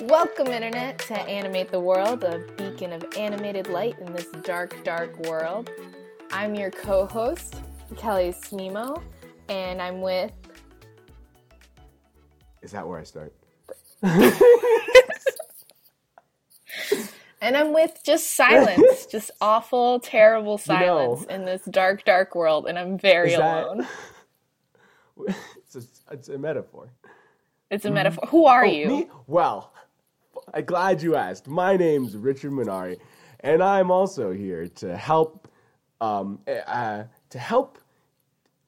Welcome, Internet, to Animate the World, a beacon of animated light in this dark, dark world. I'm your co host, Kelly Smimo, and I'm with. Is that where I start? And I'm with just silence, just awful, terrible know- silence in this dark, dark world, and I'm very that- alone. it's, a, it's a metaphor. It's a metaphor. Who are Oh, you? Me? Well, I'm glad you asked. My name's Richard Minari, and I'm also here to help, um, uh, to help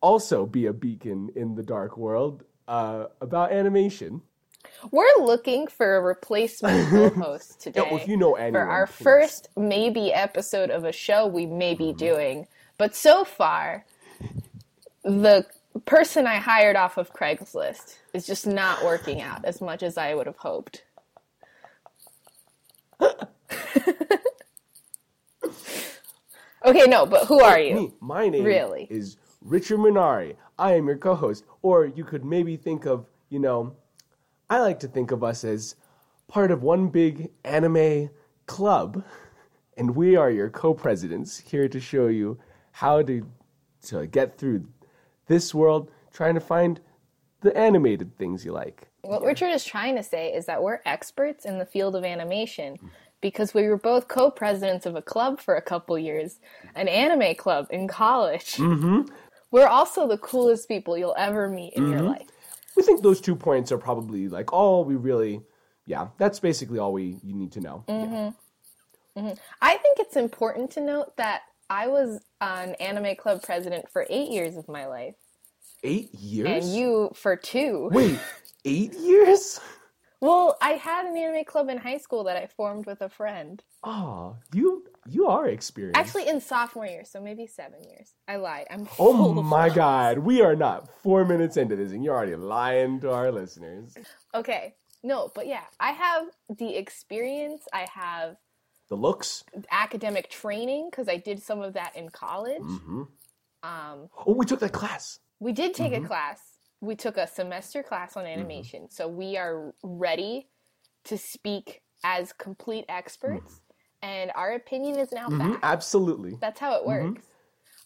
also be a beacon in the dark world uh, about animation. We're looking for a replacement co-host today. Yeah, well, if you know anyone, for our please. first maybe episode of a show we may be mm-hmm. doing. But so far, the person I hired off of Craigslist is just not working out as much as I would have hoped. okay, no, but who are you? Me, my name Really? is Richard Minari. I am your co-host, or you could maybe think of, you know, I like to think of us as part of one big anime club, and we are your co-presidents here to show you how to to get through this world, trying to find the animated things you like. What Richard is trying to say is that we're experts in the field of animation because we were both co-presidents of a club for a couple years, an anime club in college. Mm-hmm. We're also the coolest people you'll ever meet in your life. We think those two points are probably like all we really, yeah, that's basically all we you need to know. Yeah. Mm-hmm. Mm-hmm. I think it's important to note that I was an anime club president for eight years of my life, Eight years. and you for two. Wait, eight years? Well, I had an anime club in high school that I formed with a friend. Oh, you you are experienced. Actually, in sophomore year, so maybe seven years. I lied. I'm oh my lies. God, we are not four minutes into this, and you're already lying to our listeners. Okay, no, but yeah, I have the experience. I have The looks. academic training because I did some of that in college. hmm Um, Oh, we took that class. we did take Mm-hmm. a class. We took a semester class on animation, so we are ready to speak as complete experts, and our opinion is now Mhm, fact. Absolutely. That's how it works.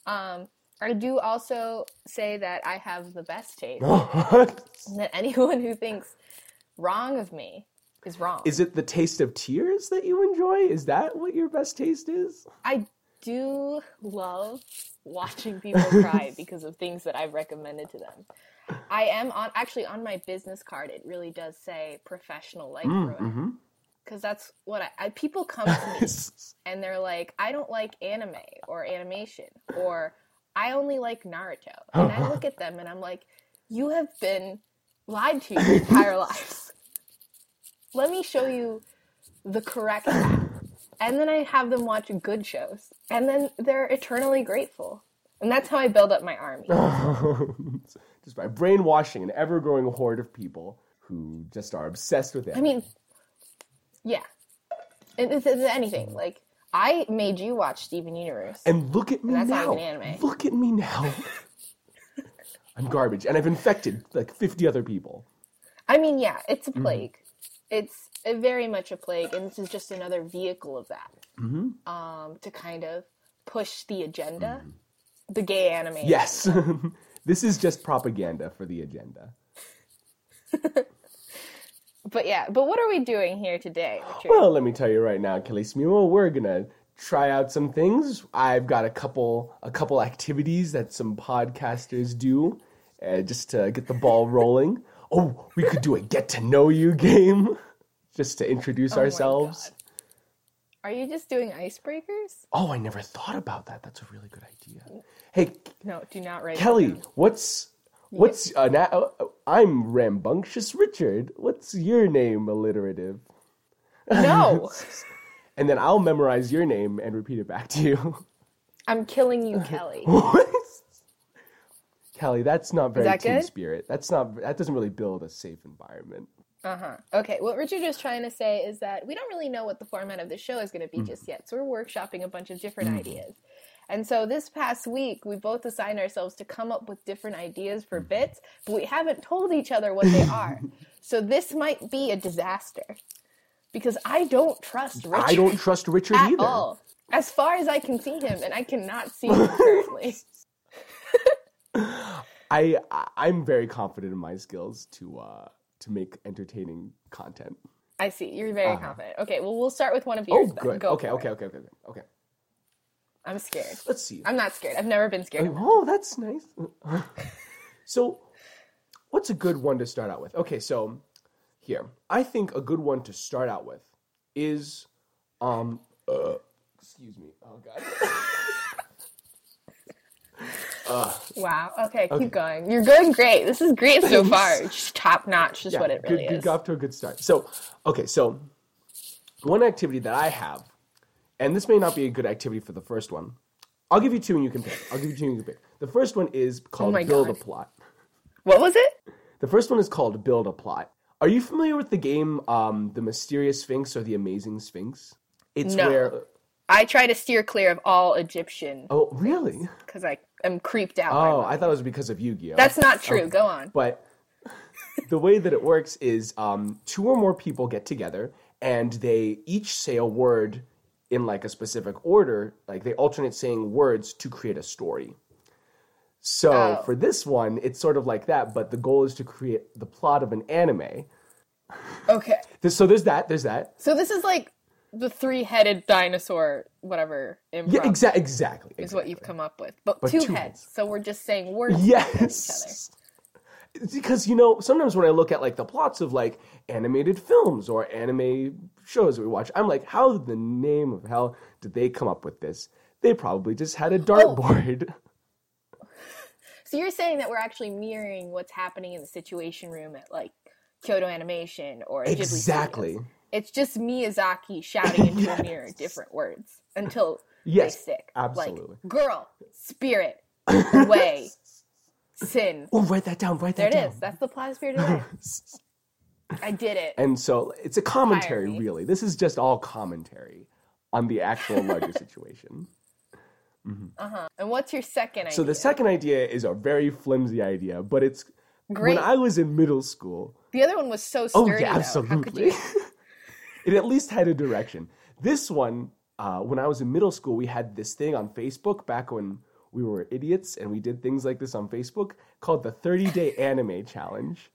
Um, I do also say that I have the best taste. and that anyone who thinks wrong of me is wrong. is it the taste of tears that you enjoy? Is that what your best taste is? I do love watching people cry because of things that I've recommended to them. I am on actually on my business card. It really does say professional life ruin Mm-hmm. Because that's what I, I. People come to me and they're like, I don't like anime or animation or I only like Naruto, and I look at them and I'm like, you have been lied to your entire lives. Let me show you the correct path. And then I have them watch good shows. And then they're eternally grateful. And that's how I build up my army. just by brainwashing an ever-growing horde of people who just are obsessed with it. I mean, yeah. It- It's, it's anything. Like, I made you watch Steven Universe. And look at me that's not now. even anime. Look at me now. I'm garbage, and I've infected like 50 other people. I mean, yeah, it's a Mm-hmm. plague. It's a very much a plague, and this is just another vehicle of that. Mm-hmm. Um, to kind of push the agenda, the gay anime. Yes, this is just propaganda for the agenda. But yeah, but what are we doing here today, Richard? Well, let me tell you right now, Kelly Smimo, we're gonna try out some things. I've got a couple a couple activities that some podcasters do, uh, just to get the ball rolling. Oh, we could do a get to know you game, just to introduce Oh ourselves. Are you just doing icebreakers? Oh, I never thought about that. That's a really good idea. Hey, No, do not write. it Kelly, what's what's uh, na- uh, I'm rambunctious Richard. What's your name alliterative? No, And then I'll memorize your name and repeat it back to you. I'm killing you, Kelly. What? Kelly, that's not very that team good? spirit. That's not. That doesn't really build a safe environment. Uh huh. Okay. What Richard was trying to say is that we don't really know what the format of the show is going to be Mm. just yet. So we're workshopping a bunch of different Mhm. ideas. And so this past week, we both assigned ourselves to come up with different ideas for Mm. bits, but we haven't told each other what they are. so this might be a disaster because I don't trust Richard I don't trust Richard at either. all. As far as I can see him, and I cannot see him currently. I I'm very confident in my skills to uh to make entertaining content. I see. You're very Uh-huh. confident. Okay, well, we'll start with one of you. Oh, yours. then. good. Go Okay, okay, okay, okay, okay, okay. I'm scared. Let's see. I'm not scared. I've never been scared. of Oh, that's nice. so, what's a good one to start out with? Okay, so here, I think a good one to start out with is, um, uh, excuse me. Oh God. Wow. Okay, Okay. keep going. You're going great. This is great so Thanks. far. Just top notch is yeah, what it really good, is. got off to a good start. So, okay, so one activity that I have, and this may not be a good activity for the first one. I'll give you two and you can pick. I'll give you two and you can pick. The first one is called Oh Build a Plot. What was it? The first one is called Build a Plot. Are you familiar with the game um, The Mysterious Sphinx or The Amazing Sphinx? It's No. where I try to steer clear of all Egyptian Oh, really? because I am creeped out. Oh. I thought it was because of Yu-Gi-Oh. That's not true. Go on. But the way that it works is um, two or more people get together and they each say a word in like a specific order. Like they alternate saying words to create a story. So Oh. for this one, it's sort of like that, but the goal is to create the plot of an anime. Okay. So there's that. There's that. So this is like the three-headed dinosaur, whatever. Yeah, exa- exactly. is what you've come up with, but, But two, two heads. heads. So we're just saying words against each other. Yes. Because you know, sometimes when I look at like the plots of like animated films or anime shows that we watch, I'm like, how the name of hell did they come up with this? They probably just had a dartboard. So you're saying that we're actually mirroring what's happening in the Situation Room at like Kyoto Animation or Ghibli exactly. Studios. It's just Miyazaki shouting into a mirror different words until Yes, they stick. absolutely. Like girl, spirit, way, sin. Oh, write that down. Write There that it down. is. That's the plot spirit of way. I did it. and so it's a commentary, me. really. This is just all commentary on the actual larger situation. Uh-huh. And what's your second idea? So the second idea is a very flimsy idea, but it's Great. when I was in middle school. the other one was so Oh yeah, though. How could absolutely. you? it at least had a direction. This one, uh, when I was in middle school, we had this thing on Facebook back when we were idiots and we did things like this on Facebook called the 30 Day Anime Challenge.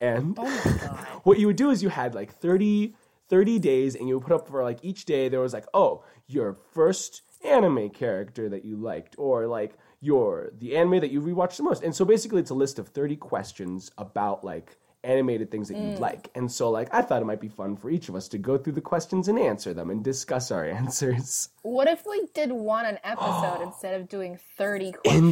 And Oh what you would do is you had like 30, 30 days and you would put up for like each day there was like, oh, your first anime character that you liked or like your the anime that you rewatched the most. And so basically it's a list of 30 questions about like animated things that you mm. like. And so like I thought it might be fun for each of us to go through the questions and answer them and discuss our answers. What if we did one an episode instead of doing 30 questions?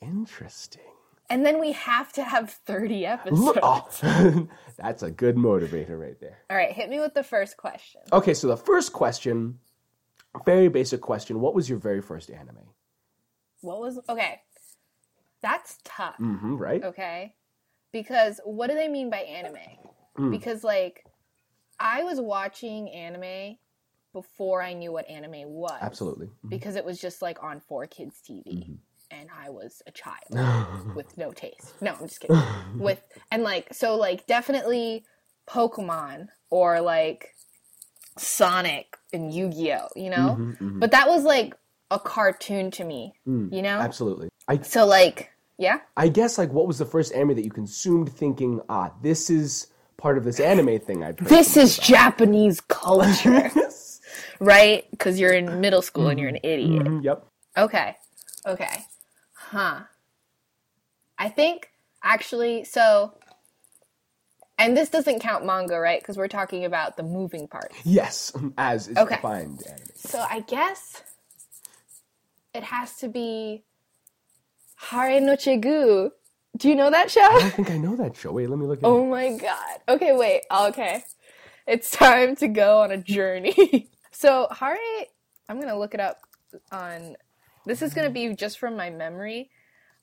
right? Interesting. And then we have to have 30 episodes. Oh, that's a good motivator right there. All right, hit me with the first question. Okay, so the first question, very basic question. What was your very first anime? What was okay? That's tough. Mm-hmm, right? Okay? Because what do they mean by anime? Mm. Because like I was watching anime before I knew what anime was. Absolutely. Mm-hmm. Because it was just like on 4 Kids TV. And I was a child Mm-hmm. with no taste. No, I'm just kidding. with and like so like definitely Pokemon or like Sonic and Yu-Gi-Oh, you know? Mhm, mhm. But that was like a cartoon to me, Mm, you know? Absolutely. I So like, yeah. I guess like what was the first anime that you consumed thinking, ah, this is part of this anime thing I've. This is Japanese culture, right? Because you're in middle school and you're an idiot. Mhm, yep. Okay. Okay. Huh. I think actually, so, and this doesn't count manga, right? Because we're talking about the moving part. Yes, as is Okay. defined anime. So I guess it has to be Hare nochi Guu. Do you know that I show? don't think I know that show. Wait, let me look at Oh my god. Okay, wait. Okay. It's time to go on a journey. so, Hare, I'm going to look it up on. This is going to be just from my memory.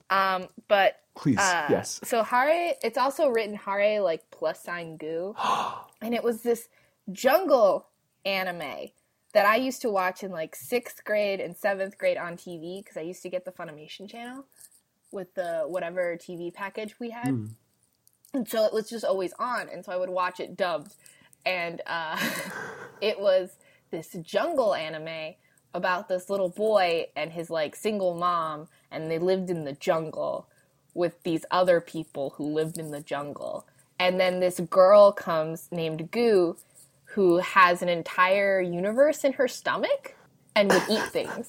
Um, but Please, uh, yes. So Hare, it's also written Hare like plus sign Guu, and it was this jungle anime that I used to watch in like sixth grade and seventh grade on TV because I used to get the Funimation channel with the whatever TV package we had, Mm. and so it was just always on, and so I would watch it dubbed, and uh, it was this jungle anime about this little boy and his like single mom, and they lived in the jungle with these other people who lived in the jungle. And then this girl comes named Guu who has an entire universe in her stomach and would eat things.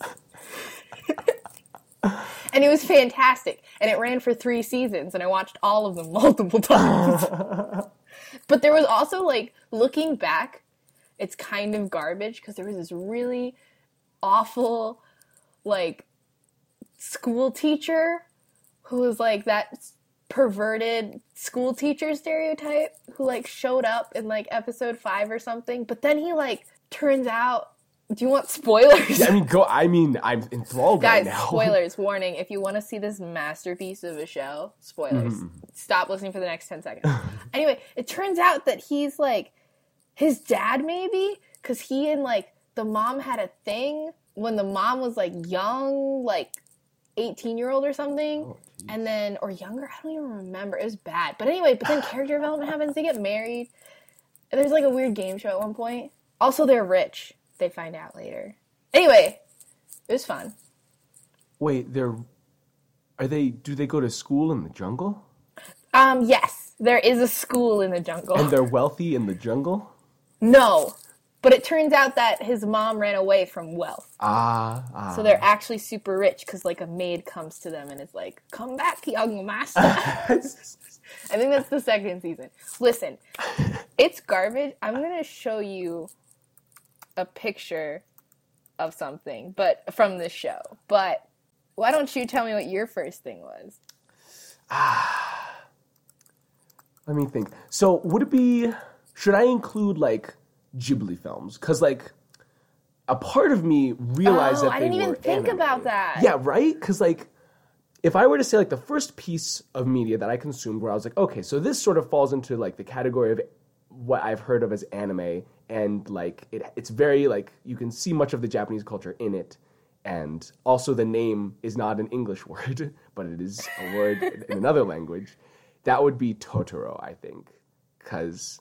and it was fantastic. And it ran for three seasons, and I watched all of them multiple times. but there was also, like, looking back, it's kind of garbage because there was this really awful, like, school teacher who was like that perverted school teacher stereotype who like showed up in like episode five or something, but then he like turns out. Do you want spoilers? Yeah, I mean, go. I mean, I'm enthralled Guys, right now. spoilers, warning. If you want to see this masterpiece of a show, spoilers. Mm-hmm. Stop listening for the next 10 seconds. anyway, it turns out that he's like his dad, maybe, because he and like the mom had a thing when the mom was like young, like 18 year old or something. Oh, and then, or younger, I don't even remember. It was bad. But anyway, but then character development happens. They get married. There's like a weird game show at one point. Also, they're rich. They find out later. Anyway, it was fun. Wait, they're. Are they? Do they go to school in the jungle? Um, yes, there is a school in the jungle. And they're wealthy in the jungle? no, but it turns out that his mom ran away from wealth, Ah, ah. so they're actually super rich because like a maid comes to them and is like, "Come back, young master." I think that's the second season. Listen, it's garbage. I'm gonna show you a picture of something, but from this show. But why don't you tell me what your first thing was? Ah. Let me think. So, would it be. Should I include, like, Ghibli films? Because, like, a part of me realized Oh, that I didn't even think about that. Yeah, right? Because, like, if I were to say, like, the first piece of media that I consumed where I was like, okay, so this sort of falls into, like, the category of what I've heard of as anime, and, like, it, it's very, like, you can see much of the Japanese culture in it. And also, the name is not an English word, but it is a word in another language. That would be Totoro, I think. Because,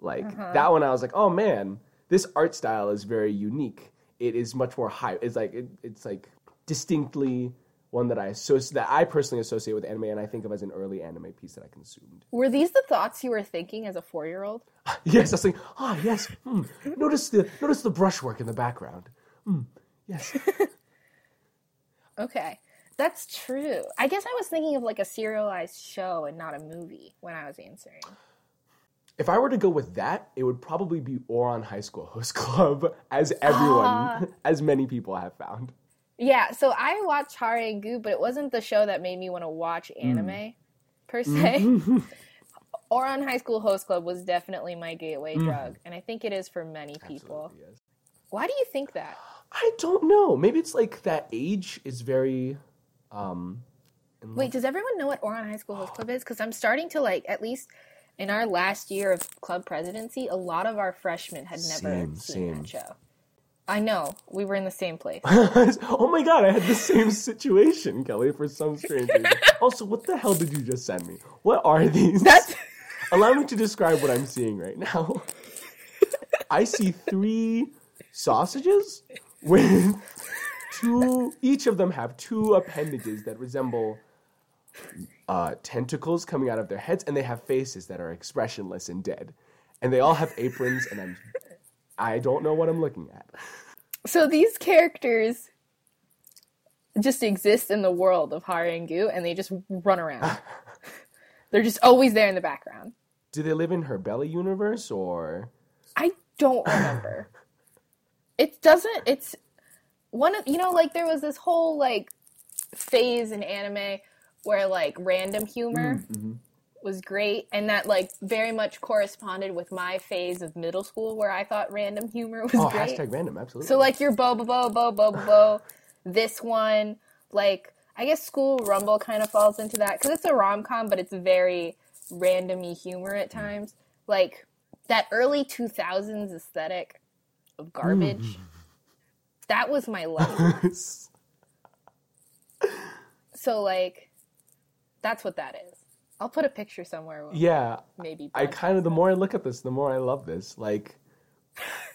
like, Uh-huh. that one I was like, oh man, this art style is very unique. It is much more high. It's like, it, it's like distinctly one that I associ- that I personally associate with anime and I think of as an early anime piece that I consumed. Were these the thoughts you were thinking as a four year old? yes, I was like, ah, yes. Hmm. Notice the notice the brushwork in the background. Hmm. Yes. Okay. That's true. I guess I was thinking of like a serialized show and not a movie when I was answering. If I were to go with that, it would probably be Ouran High School Host Club, as everyone, Ah. as many people have found. Yeah, so I watched Hare and Guu, but it wasn't the show that made me want to watch anime per se. Ouran High School Host Club was definitely my gateway drug, and I think it is for many people. Why do you think that? I don't know. Maybe it's like that age is very. Um, Wait, does everyone know what Ouran High School Host Club is? Because I'm starting to like, at least in our last year of club presidency, a lot of our freshmen had never Same, seen same. that show. I know we were in the same place. oh my god, I had the same situation, Kelly, for some strange reason. Also, what the hell did you just send me? What are these? That's Allow me to describe what I'm seeing right now. I see three sausages with two, each of them have two appendages that resemble uh, tentacles coming out of their heads, and they have faces that are expressionless and dead. And they all have aprons, and I'm, I don't know what I'm looking at. so these characters just exist in the world of Hare and and they just run around. They're just always there in the background. Do they live in her belly universe, or I don't remember. it doesn't. It's one of you know like there was this whole like phase in anime where like random humor mm, Mm-hmm. was great, and that like very much corresponded with my phase of middle school where I thought random humor was oh, great. hashtag random? Absolutely. So like your bo bo bo bo bo bo bo, this one like I guess School Rumble kind of falls into that because it's a rom com, but it's very randomy humor at mm. times. Like that early 2000s aesthetic of garbage. Mm. That was my life. so like that's what that is. I'll put a picture somewhere. yeah, maybe. I kind of the more I look at this, the more I love this. Like,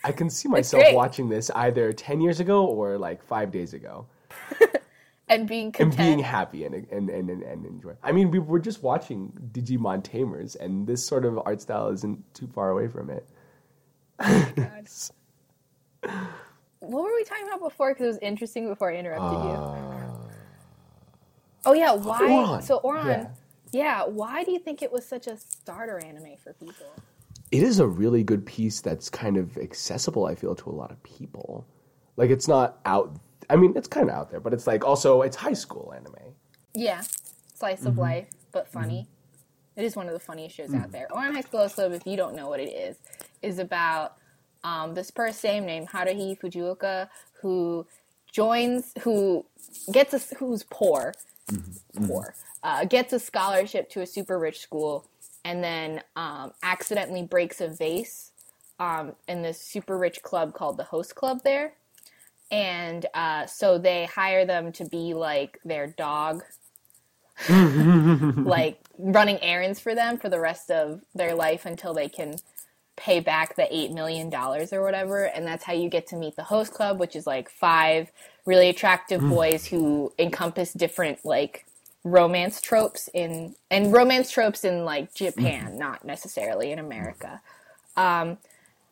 I can see myself watching this either ten years ago or like five days ago, and being content. and being happy and and and and, and enjoy. I mean, we were just watching Digimon Tamers, and this sort of art style isn't too far away from it. what were we talking about before? Because it was interesting before I interrupted Uh, you. Oh yeah, why? Ouran. So Ouran, Yeah. yeah. Why do you think it was such a starter anime for people? it is a really good piece that's kind of accessible i feel to a lot of people like it's not out i mean it's kind of out there but it's like also it's high school anime Yeah, slice Mm-hmm. of life, but funny. It is one of the funniest shows Mm. out there. Ouran High School Club, if you don't know what it is, is about um, this person named Haruhi Fujioka who joins, who gets a, who's poor, Mm-hmm. poor, uh, gets a scholarship to a super rich school, and then um, accidentally breaks a vase um, in this super rich club called the Host Club there. And uh, so they hire them to be like their dog like running errands for them for the rest of their life until they can pay back the eight million dollars or whatever and that's how you get to meet the host club which is like five really attractive boys who encompass different like romance tropes in and romance tropes in like japan not necessarily in america. Um,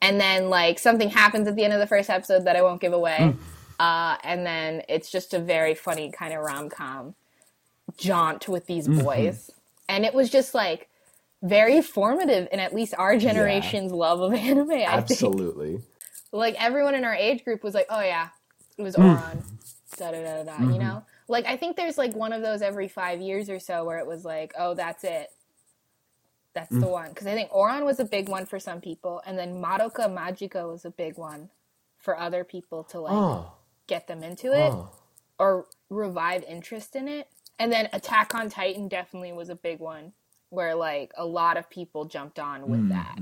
and then like something happens at the end of the first episode that i won't give away. Uh, and then it's just a very funny kind of rom-com jaunt with these boys. And it was just like very formative in at least our generation's love of anime. I think. absolutely Like everyone in our age group was like, oh yeah, it was Ouran. Da da da da. Mm-hmm. You know? Like I think there's like one of those every five years or so where it was like, oh, that's it. That's Mm. the one. Because I think Ouran was a big one for some people, and then Madoka Magica was a big one for other people to like oh get them into it oh or revive interest in it. And then Attack on Titan definitely was a big one where like a lot of people jumped on Mm, with that.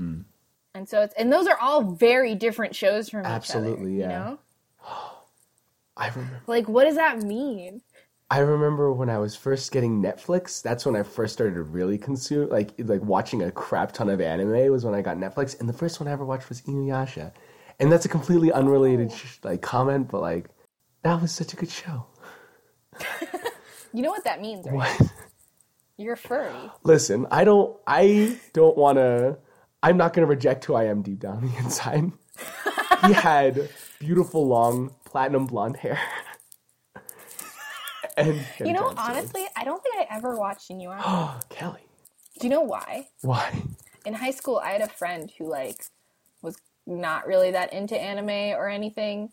And so it's and those are all very different shows from Absolutely, each other. yeah. You know? i remember Like what does that mean? I remember when I was first getting Netflix. That's when I first started to really consume, like, like watching a crap ton of anime. Was when I got Netflix, and the first one I ever watched was Inuyasha, and that's a completely unrelated sh- like comment, but like that was such a good show. You know what that means, right? What? You're furry. Listen, I don't, I don't want to. I'm not going to reject who I am deep down the inside. he had beautiful, long, platinum blonde hair. and You know, honestly, I don't think I ever watched Inuyasha. Kelly, Do you know why? why? in high school i had a friend who like was not really that into anime or anything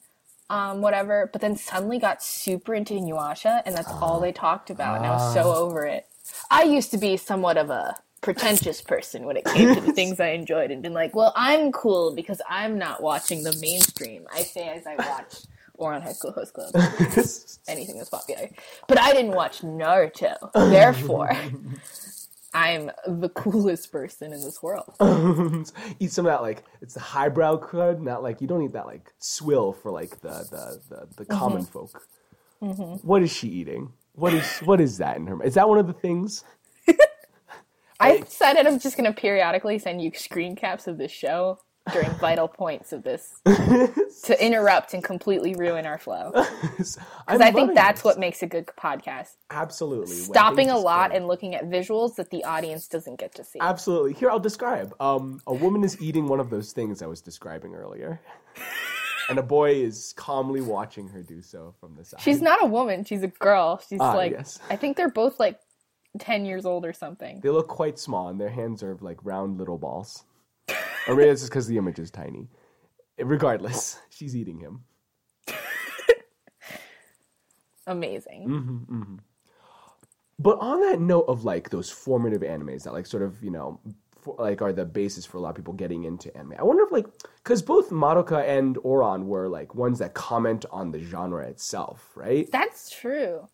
um whatever but then suddenly got super into Inuyasha and that's all they talked about and i was so over it i used to be somewhat of a pretentious person when it came to the things i enjoyed and been like well i'm cool because i'm not watching the mainstream. I say as i watch Ouran high school host club anything that's popular. But i didn't watch naruto. Therefore i'm the coolest person in this world. Eat some of that like it's the highbrow crud, not like you don't eat that like swill for like the the the, the common mm-hmm. folk. Mm-hmm. What is she eating? What is what is that in her? Is that one of the things? I decided I'm just going to periodically send you screen caps of this show during vital points of this to interrupt and completely ruin our flow. Because I think that's what makes a good podcast. absolutely Stopping a lot and looking at visuals that the audience doesn't get to see. Absolutely. Here, I'll describe. Um, a woman is eating one of those things I was describing earlier, and a boy is calmly watching her do so from the side. She's not a woman, she's a girl. She's Ah, like, yes. I think they're both like 10 years old or something. They look quite small, and their hands are like round little balls. or maybe it's just because the image is tiny. Regardless, she's eating him. Amazing. Mm-hmm. But on that note of like those formative animes that like sort of you know for, like are the basis for a lot of people getting into anime. I wonder if like because both Madoka and Ouran were like ones that comment on the genre itself, right? That's true.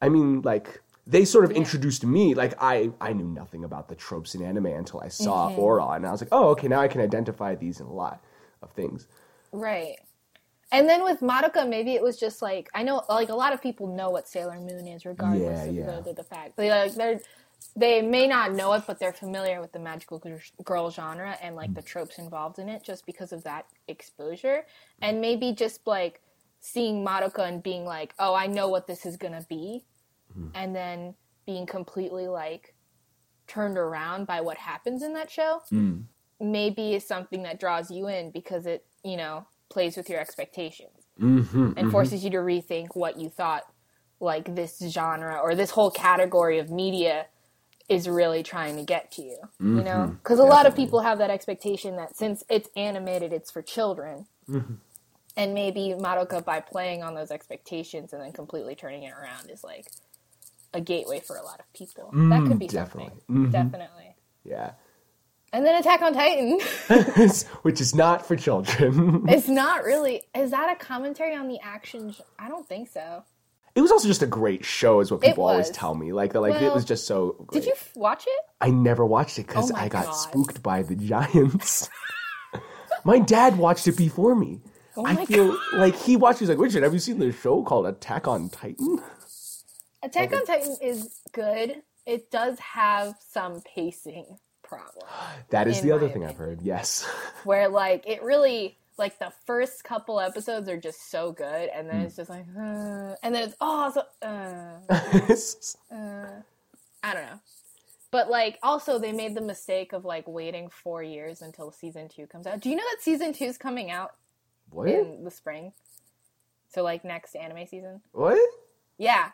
I mean, like they sort of introduced me. Like I, I knew nothing about the tropes in anime until I saw Mm-hmm. Aura, and I was like, oh, okay, now I can identify these in a lot of things. Right. And then with Madoka, maybe it was just like I know, like a lot of people know what Sailor Moon is, regardless Yeah, of yeah. The, the, the fact they like they're they may not know it, but they're familiar with the magical girl genre and like the mm. tropes involved in it, just because of that exposure, and maybe just like seeing Madoka and being like, oh, I know what this is gonna be, mm. and then being completely like turned around by what happens in that show mm. maybe is something that draws you in because it, you know, plays with your expectations Mm-hmm, and mm-hmm. forces you to rethink what you thought like this genre or this whole category of media is really trying to get to you. You mm-hmm. know, because a lot of people have that expectation that since it's animated, it's for children. Mm-hmm. And maybe Madoka, by playing on those expectations and then completely turning it around, is like a gateway for a lot of people. that could mm, be definitely. something. Definitely. Yeah, And then Attack on Titan. which is not for children. It's not really. Is that a commentary on the action? I don't think so. It was also just a great show, is what people always tell me. Like, like it was just so. Great. Did you watch it? I never watched it because Oh I got God. spooked by the giants. My dad watched it before me. Oh I feel like he watched. He's like, Richard, have you seen this show called Attack on Titan? Attack on Titan is good. It does have some pacing problems That is the other thing I've heard. Yes. where, like, it really like the first couple episodes are just so good, and then it's just like, uh, and then it's oh, so, uh, uh, I don't know. But like, also they made the mistake of like waiting four years until season two comes out. Do you know that season two is coming out what? in the spring? So like next anime season. What? Yeah,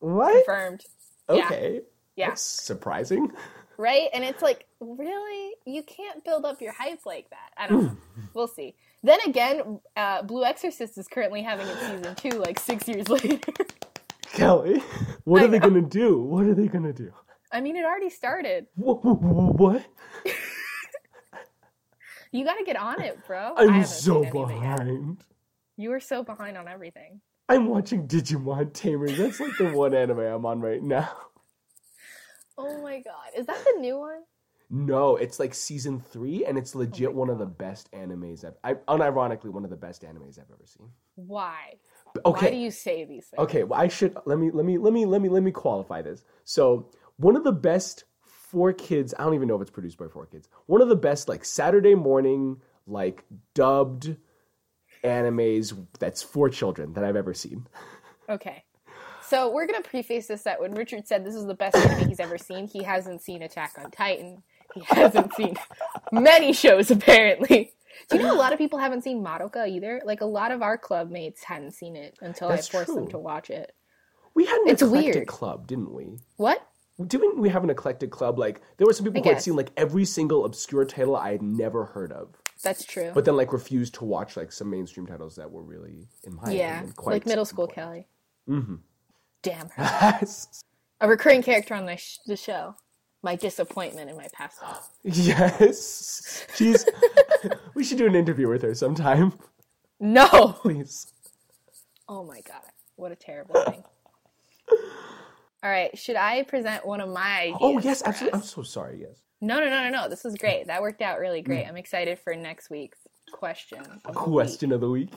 What? confirmed. Yeah. Okay. Yeah. That's surprising. right? And it's like, really? You can't build up your hype like that. I don't know. We'll see. Then again, uh, Blue Exorcist is currently having its season two, like six years later. Kelly, what I are they know. gonna do? What are they gonna do? I mean, it already started. Wha- wha- wha- What? You got to get on it, bro. I'm so seen any of it yet. behind. You are so behind on everything. I'm watching Digimon Tamers. That's like the one anime I'm on right now. Oh my god, is that the new one? No, it's like season three, and it's oh legit Oh one of the best animes I've. I, unironically, one of the best animes I've ever seen. Why? But- Why Okay, do you say these things? okay. Well, I should let me let me let me let me let me qualify this. So, one of the best for kids. I don't even know if it's produced by four kids. One of the best like Saturday morning like dubbed animes that's for children that I've ever seen. Okay. So we're gonna preface this that when Richard said this is the best movie he's ever seen, he hasn't seen Attack on Titan. He hasn't seen many shows apparently. Do you know a lot of people haven't seen Madoka either? Like a lot of our club mates hadn't seen it until That's I forced them to watch it. We had an It's eclectic weird. club, didn't we? What? Didn't we have an eclectic club? Like there were some people I who had seen like every single obscure title I had never heard of. That's true. but then like refused to watch like some mainstream titles that were really in my yeah, opinion quite like middle school. Kelly. Mm-hmm. Damn her. yes A recurring character on the, sh- the show. My disappointment in my past life. yes she's we should do an interview with her sometime No. please Oh my god, what a terrible thing. All right, should I present one of my ideas? oh yes absolutely i'm so sorry yes No, no, no, no, no. This was great. That worked out really great. Mm. I'm excited for next week's question. of the week. question of the week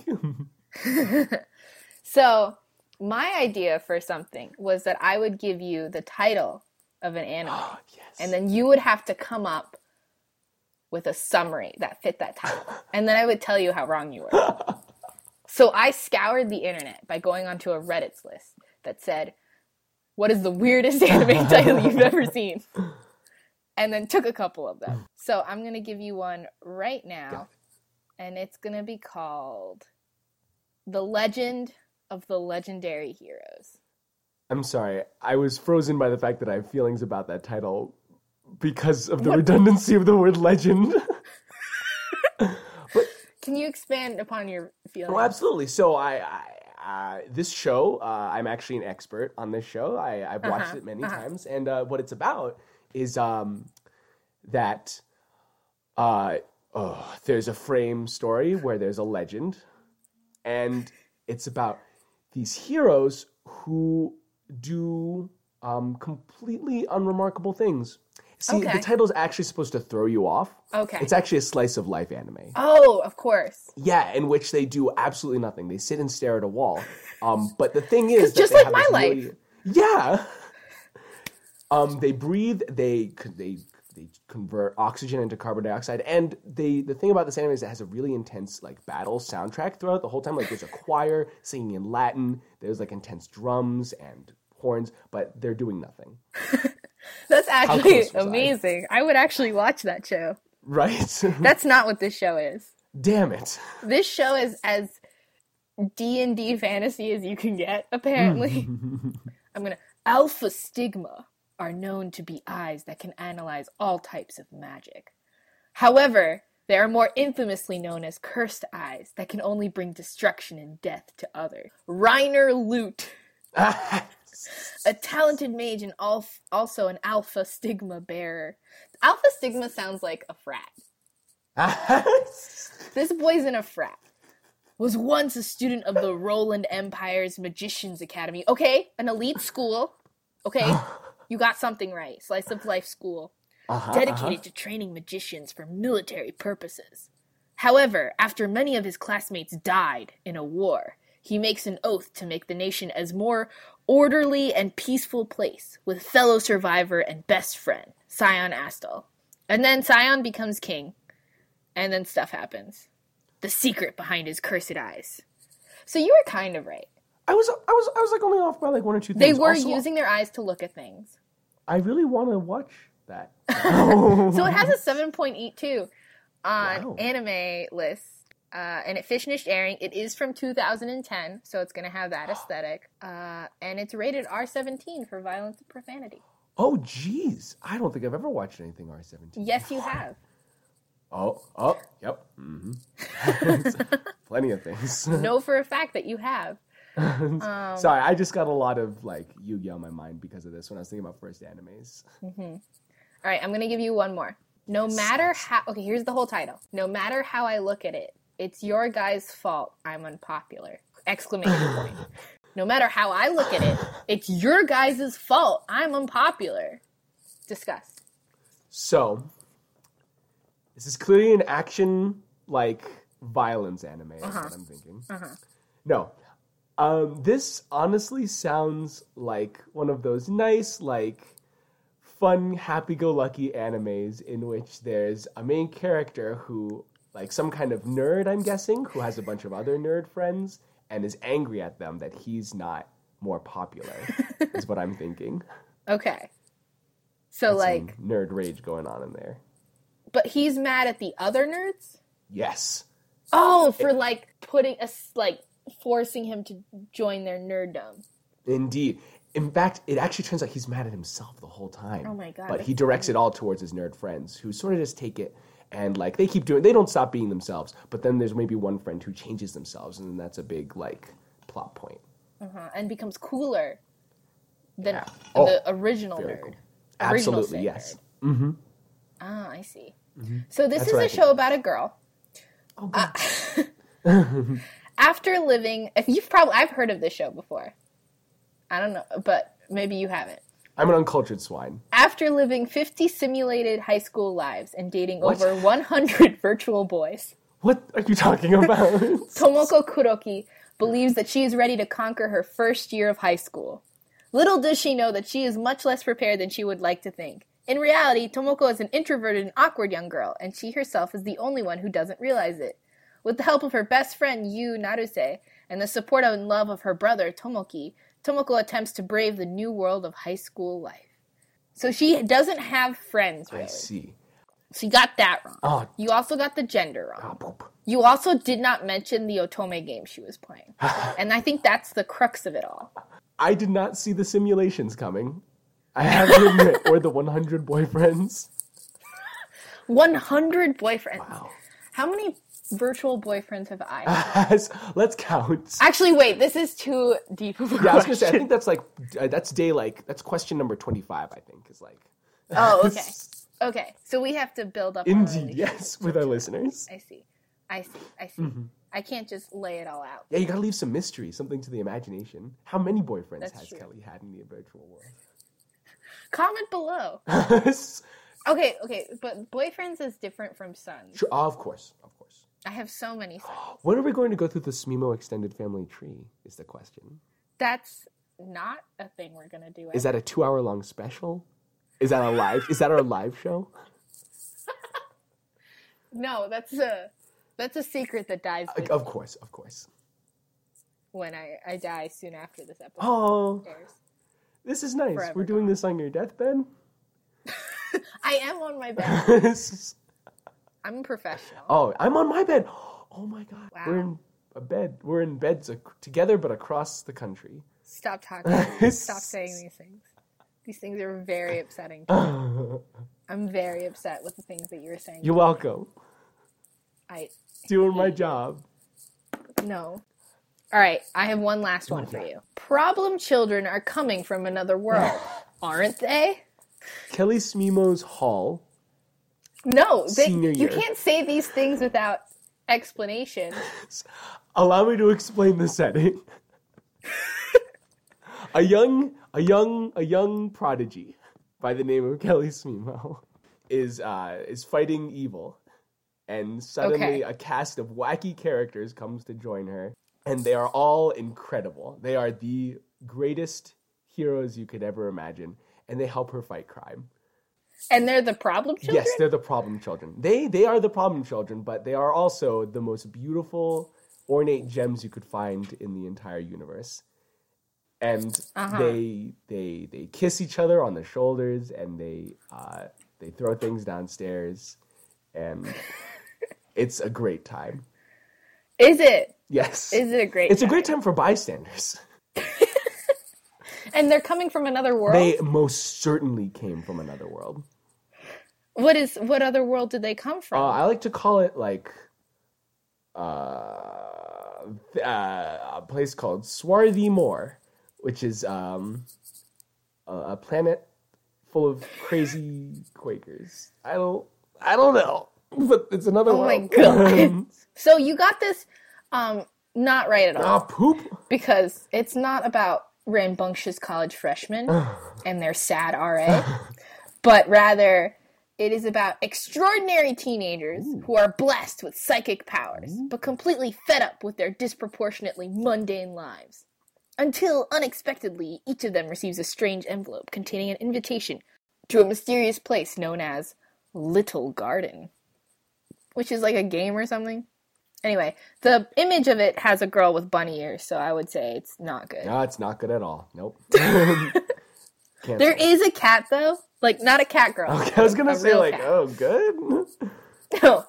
So, my idea for something was that I would give you the title of an anime, yes and then you would have to come up with a summary that fit that title. And then I would tell you how wrong you were. So I scoured the internet by going onto a Reddit's list that said, What is the weirdest anime title you've ever seen? And then took a couple of them. So I'm going to give you one right now, and it's going to be called The Legend of the Legendary Heroes. i'm sorry i was frozen by the fact that i have feelings about that title because of the What? redundancy of the word legend but, Can you expand upon your feelings? Well, absolutely. So I, I uh, this show, uh, I'm actually an expert on this show. I, I've watched Uh-huh, it many uh-huh. times, and uh, what it's about is um, that uh, oh, there's a frame story where there's a legend, and it's about these heroes who do um, completely unremarkable things. See, Okay. the title's actually supposed to throw you off. Okay. It's actually a slice of life anime. Oh, of course. Yeah, in which they do absolutely nothing. They sit and stare at a wall. Um, but the thing is, that just like my life. really- yeah. Um, they breathe. They they they convert oxygen into carbon dioxide, and they the thing about this anime is it has a really intense like battle soundtrack throughout the whole time. Like there's a choir singing in Latin. There's like intense drums and horns, but they're doing nothing. That's actually was I? amazing. I? would actually watch that show. Right? That's not what this show is. Damn it. This show is as D and D fantasy as you can get. Apparently, I'm gonna alpha stigma are known to be eyes that can analyze all types of magic. However, they are more infamously known as cursed eyes that can only bring destruction and death to others. Ryner Lute, a talented mage and al- also an alpha stigma bearer. Alpha stigma sounds like a frat. This boy's in a frat. Was once a student of the Roland Empire's Magicians Academy. Okay, an elite school. Okay, you got something right. Slice of life school. Uh-huh, Dedicated to training magicians for military purposes. However, after many of his classmates died in a war, he makes an oath to make the nation as more orderly and peaceful place with fellow survivor and best friend, Sion Astal. And then Sion becomes king, and then stuff happens. The secret behind his cursed eyes. So you were kind of right. I was I was I was like only off by like one or two things. They were Also, using their eyes to look at things. I really want to watch that. So it has a 7.82 on Wow. anime list. Uh, and it finished airing. It is from 2010, so it's going to have that aesthetic. Uh, and it's rated R17 for violence and profanity. Oh, jeez. I don't think I've ever watched anything R17. Yes, you have. Oh, oh, yep. hmm Plenty of things. know for a fact that you have. Um, Sorry, I just got a lot of like Yu-Gi-Oh on my mind because of this when I was thinking about first animes. All right, I'm to give you one more. No matter how. Okay, here's the whole title. No matter how I look at it, it's your guy's fault I'm unpopular. Exclamation point. No matter how I look at it, it's your guys' fault I'm unpopular. Discuss. So, this is clearly an action like violence anime. Is Uh-huh. what I'm thinking. No, um, this honestly sounds like one of those nice like fun, happy-go-lucky animes in which there's a main character who, like some kind of nerd, I'm guessing, who has a bunch of other nerd friends and is angry at them that he's not more popular. is what I'm thinking. Okay. So, like, nerd rage going on in there. but he's mad at the other nerds? Yes. Oh, for like putting us, like, forcing him to join their nerddom. Indeed. In fact, it actually turns out he's mad at himself the whole time. Oh my God, But he directs it all towards his nerd friends who sort of just take it and like they keep doing they don't stop being themselves. But then there's maybe one friend who changes themselves and then that's a big like plot point. Uh-huh. And becomes cooler than Yeah. Oh, the original nerd. cool. Absolutely, sick yes. nerd. Ah, I see. So this That's is a show about a girl. Oh, Uh, After living, if you've probably I've heard of this show before. I don't know, but maybe you haven't. I'm an uncultured swine. After living 50 simulated high school lives and dating What? over 100 virtual boys, What are you talking about? Tomoko Kuroki believes that she is ready to conquer her first year of high school. Little does she know that she is much less prepared than she would like to think. In reality, Tomoko is an introverted and awkward young girl, and she herself is the only one who doesn't realize it. With the help of her best friend Yu Naruse and the support and love of her brother Tomoki, Tomoko attempts to brave the new world of high school life. So she doesn't have friends, right? I see. So you got that wrong. Oh, You also got the gender wrong. Ah, poop. You also did not mention the Otome game she was playing. and I think that's the crux of it all. I did not see the simulations coming. I have to admit, or the 100 boyfriends. 100 boyfriends. Wow. How many virtual boyfriends have I had? Let's count. Actually, wait, this is too deep of a Yeah, I was gonna say. I think that's like uh, that's day like that's question number twenty five. I think is like. Oh, okay. Okay, so we have to build up. Indeed, yes, with our listeners. I see. I see. I see. Mm-hmm. I can't just lay it all out. Yeah, you gotta leave some mystery, something to the imagination. How many boyfriends That's has true. Kelly had in the virtual world? Comment below. Okay, okay, but boyfriends is different from sons. Sure, of course, of course. I have so many sons. When are we going to go through the Smimo extended family tree? Is the question. That's not a thing we're gonna do. Is that a two-hour long special? Is that a live? is that our live show? no, that's a that's a secret that dies with Of course, of course. when I, I die soon after this episode Oh, airs. this is nice. Forever We're doing this on your deathbed. I am on my bed. I'm professional. oh, I'm on my bed. Oh my god, Wow. we're in a bed. We're in beds ac- together, but across the country. Stop talking. Stop saying these things. These things are very upsetting. to me. I'm very upset with the things that you're saying. You're welcome. I Doing my job. no. All right, I have one last one for you. Problem children are coming from another world, aren't they? Kelly Smimo's Hall. No, they, you can't say these things without explanation. Allow me to explain the setting. a young, a young, a young prodigy by the name of Kelly Smimo is uh, is fighting evil, and suddenly Okay. a cast of wacky characters comes to join her, and they are all incredible. They are the greatest heroes you could ever imagine, and they help her fight crime. And they're the problem children? Yes, they're the problem children. They they are the problem children, but they are also the most beautiful, ornate gems you could find in the entire universe. And Uh-huh. they they they kiss each other on the shoulders, and they uh, they throw things downstairs, and it's a great time. Is it? Yes, Is it a great it's a great time for bystanders. And they're coming from another world? They most certainly came from another world. What is what other world did they come from? Uh, I like to call it like uh, uh, a place called Swarthy Moor, which is um, a, a planet full of crazy Quakers. I don't, I don't know, but it's another Oh my. God. so you got this um not right at all. ah, poop. because it's not about rambunctious college freshmen and their sad RA, but rather it is about extraordinary teenagers who are blessed with psychic powers, mm-hmm. but completely fed up with their disproportionately mundane lives. Until unexpectedly, each of them receives a strange envelope containing an invitation to a mysterious place known as Little Garden, which is like a game or something. Anyway, the image of it has a girl with bunny ears, so I would say it's not good. No, it's not good at all. Nope. There is a cat though, like not a cat girl. Okay, I was gonna say like, cat. oh, good. No.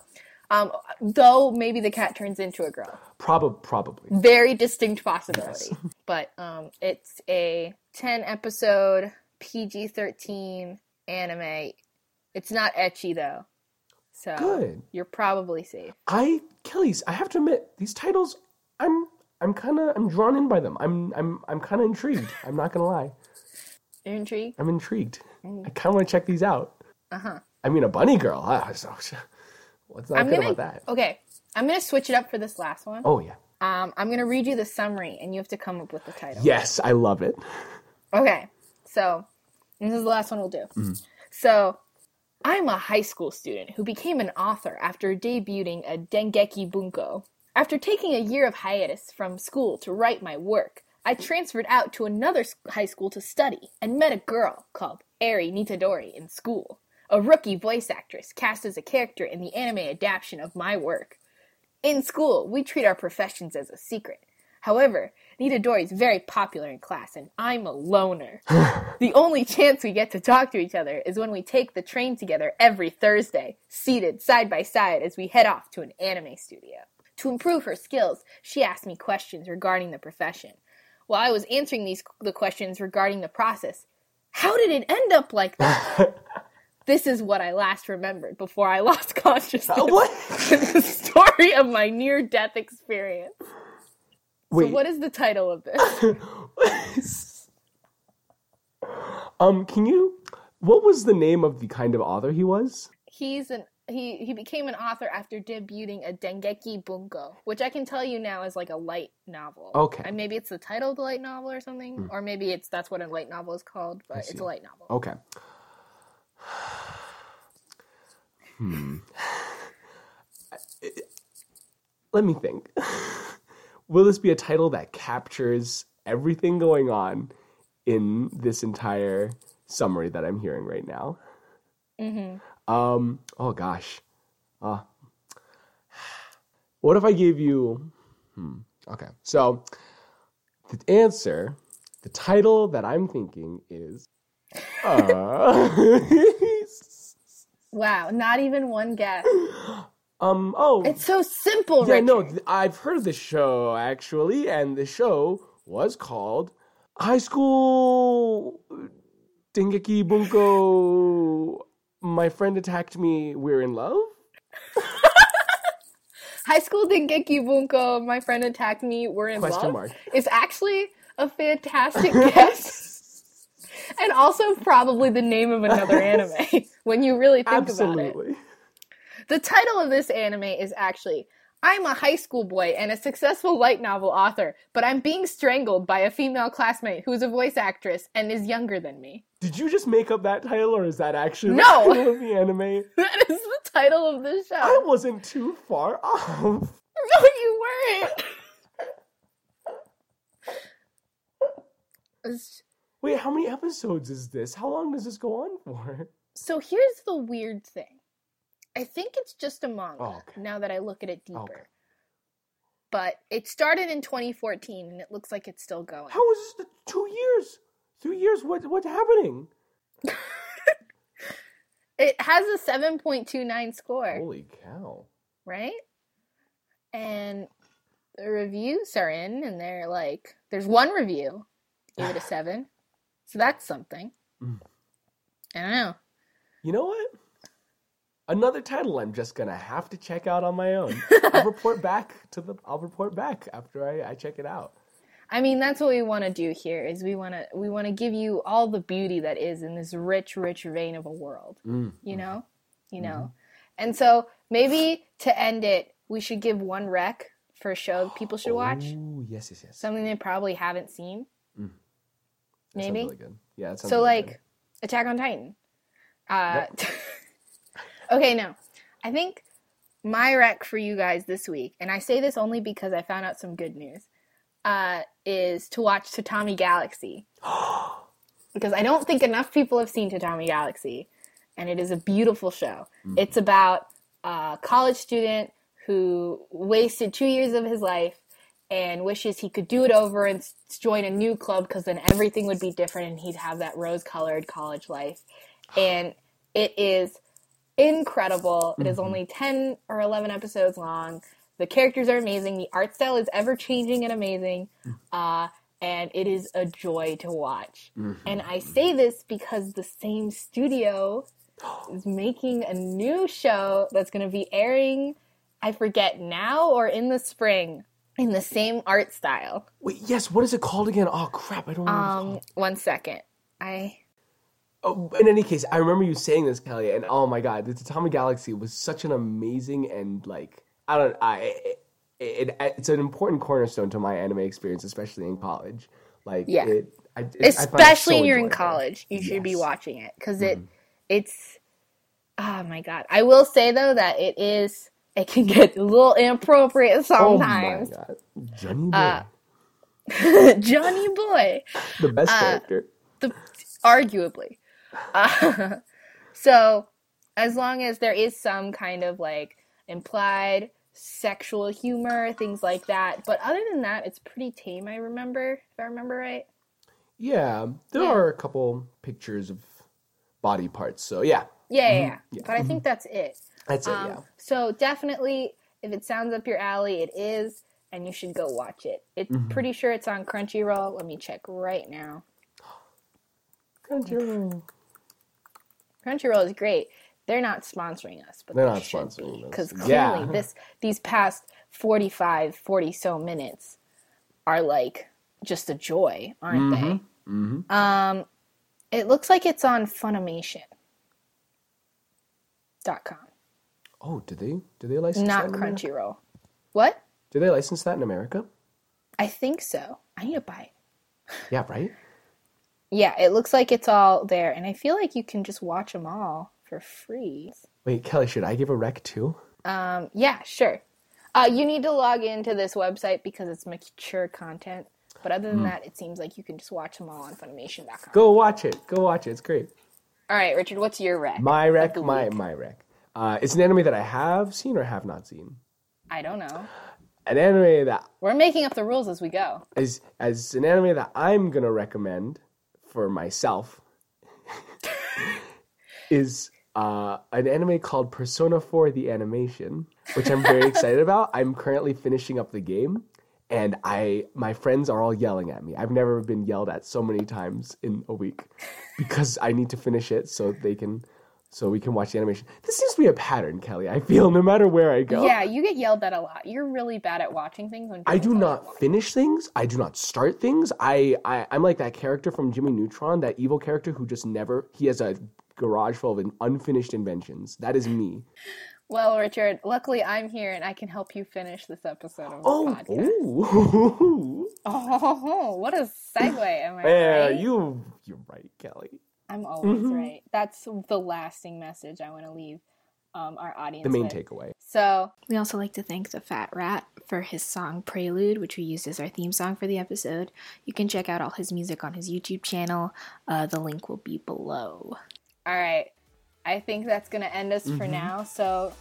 Um, though maybe the cat turns into a girl. Probably, probably. Very distinct possibility. Yes. But um, it's a ten episode PG thirteen anime. It's not ecchi though, so Good. you're probably safe. I Kelly's. I have to admit, these titles, I'm, I'm kind of, I'm drawn in by them. I'm, I'm, I'm kind of intrigued. I'm not gonna lie. You're intrigued? I'm intrigued. I kind of want to check these out. Uh huh. I mean, a bunny girl. So, what's not I'm good gonna about that? okay. I'm gonna switch it up for this last one. Oh yeah. Um, I'm gonna read you the summary, and you have to come up with the title. Yes, I love it. Okay, so this is the last one we'll do. Mm-hmm. So, I'm a high school student who became an author after debuting a Dengeki Bunko. After taking a year of hiatus from school to write my work, I transferred out to another high school to study and met a girl called Eri Nitadori in school, a rookie voice actress cast as a character in the anime adaptation of my work. In school, we treat our professions as a secret. However, Nita Nitadori is very popular in class, and I'm a loner. the only chance we get to talk to each other is when we take the train together every Thursday, seated side by side as we head off to an anime studio. To improve her skills, she asked me questions regarding the profession. While I was answering these the questions regarding the process, how did it end up like that? this is what I last remembered before I lost consciousness. what? the story of my near death experience. Wait. So what is the title of this? um, can you? What was the name of the kind of author he was? He's an he he became an author after debuting a Dengeki Bunko, which I can tell you now is like a light novel. Okay. And maybe it's the title of the light novel or something, or maybe it's that's what a light novel is called, but it's a light novel. Okay. Hmm. Let me think. Will this be a title that captures everything going on in this entire summary that I'm hearing right now? Mm-hmm. Um. Oh gosh. Uh, what if I gave you? Hmm. Okay. So the answer, the title that I'm thinking is. Uh, Wow, not even one guess. um. Oh. It's so simple, yeah. Richard. No. th- I've heard of the show actually, and the show was called High School Dengeki Bunko. My friend attacked me. We're in love. High School Dengeki Bunko, my friend attacked me, we're in Question love. mark. It's actually a fantastic guess. and also probably the name of another anime when you really think about it. The title of this anime is actually I'm a high school boy and a successful light novel author, but I'm being strangled by a female classmate who is a voice actress and is younger than me. Did you just make up that title, or is that actually No. the title of the anime? That is the title of the show. I wasn't too far off. No, you weren't. Wait, how many episodes is this? How long does this go on for? So here's the weird thing. I think it's just a manga Oh, okay. now that I look at it oh, deeper. Okay. But it started in 2014 and it looks like it's still going. How is this? Two years? Two years? What? What's happening? It has a 7.29 score, Holy cow! right? And the reviews are in and they're like there's one review gave it a 7. So that's something. Mm. I don't know. You know what? Another title I'm just gonna have to check out on my own. I'll report back to the. I'll report back after I, I check it out. I mean, that's what we want to do here. Is we want to we want to give you all the beauty that is in this rich, rich vein of a world. Mm. You know, you know, and so maybe to end it, we should give one rec for a show that people should watch. Oh yes, yes, yes. Something they probably haven't seen. That sounds maybe. really good. Yeah. That sounds So really like good. Attack on Titan. Uh, okay, no, I think my rec for you guys this week, and I say this only because I found out some good news, uh, is to watch Tatami Galaxy. because I don't think enough people have seen Tatami Galaxy, and it is a beautiful show. It's about a college student who wasted two years of his life and wishes he could do it over and s- join a new club because then everything would be different and he'd have that rose colored college life. And it is incredible. It is only 10 or 11 episodes long. The characters are amazing. The art style is ever changing and amazing. Uh, and it is a joy to watch. And I say this because the same studio is making a new show that's going to be airing, I forget now or in the spring, in the same art style. Wait, yes. What is it called again? Oh crap! I don't know. Um, one second. I Oh, in any case, I remember you saying this, Kelly, and oh my god, the Tatami Galaxy was such an amazing and like I don't I it, it, it's an important cornerstone to my anime experience, especially in college. Like Yeah. it, I, it, especially so when you're in college you should be Yes. Mm-hmm. watching it because it it's oh my god i will say though that it is it can get a little inappropriate sometimes. Oh my god, Johnny Boy, Uh, johnny boy the best uh, character. the arguably uh, so as long as there is some kind of like implied sexual humor things like that but other than that it's pretty tame i remember if i remember right Yeah, there yeah. are a couple pictures of body parts, so yeah, yeah yeah, yeah. Yeah. but i think that's it that's it. Um, yeah, So definitely, if it sounds up your alley, it is, and you should go watch it. It's Mm-hmm. pretty sure it's on Crunchyroll. Let me check right now. Crunchyroll. Crunchyroll is great. They're not sponsoring us, but They're they not sponsoring us. because clearly Yeah. this these past 45, 40 so minutes are like just a joy, aren't they? Mm-hmm. Um, it looks like it's on Funimation. Dot com. Oh, do they do they license not? Crunchyroll. What? Do they license that in America? I think so. I need to buy it. Yeah, right. Yeah, it looks like it's all there, and I feel like you can just watch them all for free. Wait, Kelly, should I give a rec too? Um, yeah, sure. Uh, you need to log into this website because it's mature content. But other than that, it seems like you can just watch them all on Funimation.com. Go watch it. Go watch it. It's great. All right, Richard, what's your rec? My rec, my week? my rec. Uh, it's an anime that I have seen or have not seen. I don't know. An anime that We're making up the rules as we go. is as an anime that I'm gonna recommend for myself is uh, an anime called Persona 4 the Animation, which I'm very excited about. I'm currently finishing up the game and I my friends are all yelling at me. I've never been yelled at so many times in a week because I need to finish it so they can so we can watch the animation. This seems to be a pattern, Kelly. I feel no matter where I go. Yeah, you get yelled at a lot. You're really bad at watching things. When I do tell you to not finish things. I do not start things. I, I I'm like that character from Jimmy Neutron, that evil character who just never. He has a garage full of unfinished inventions. That is me. Well, Richard, luckily I'm here and I can help you finish this episode of the Oh, podcast. ooh. Oh, what a segue, am I yeah, right? you you're right, Kelly. I'm always Mhm. right. That's the lasting message I want to leave um, our audience The main with. takeaway. So, We also like to thank the Fat Rat for his song Prelude, which we used as our theme song for the episode. You can check out all his music on his YouTube channel. Uh, the link will be below. All right. I think that's going to end us for Mhm. now. So,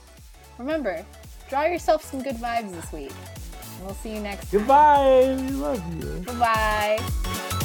remember, draw yourself some good vibes this week. And we'll see you next time. Goodbye. We love you. Bye-bye.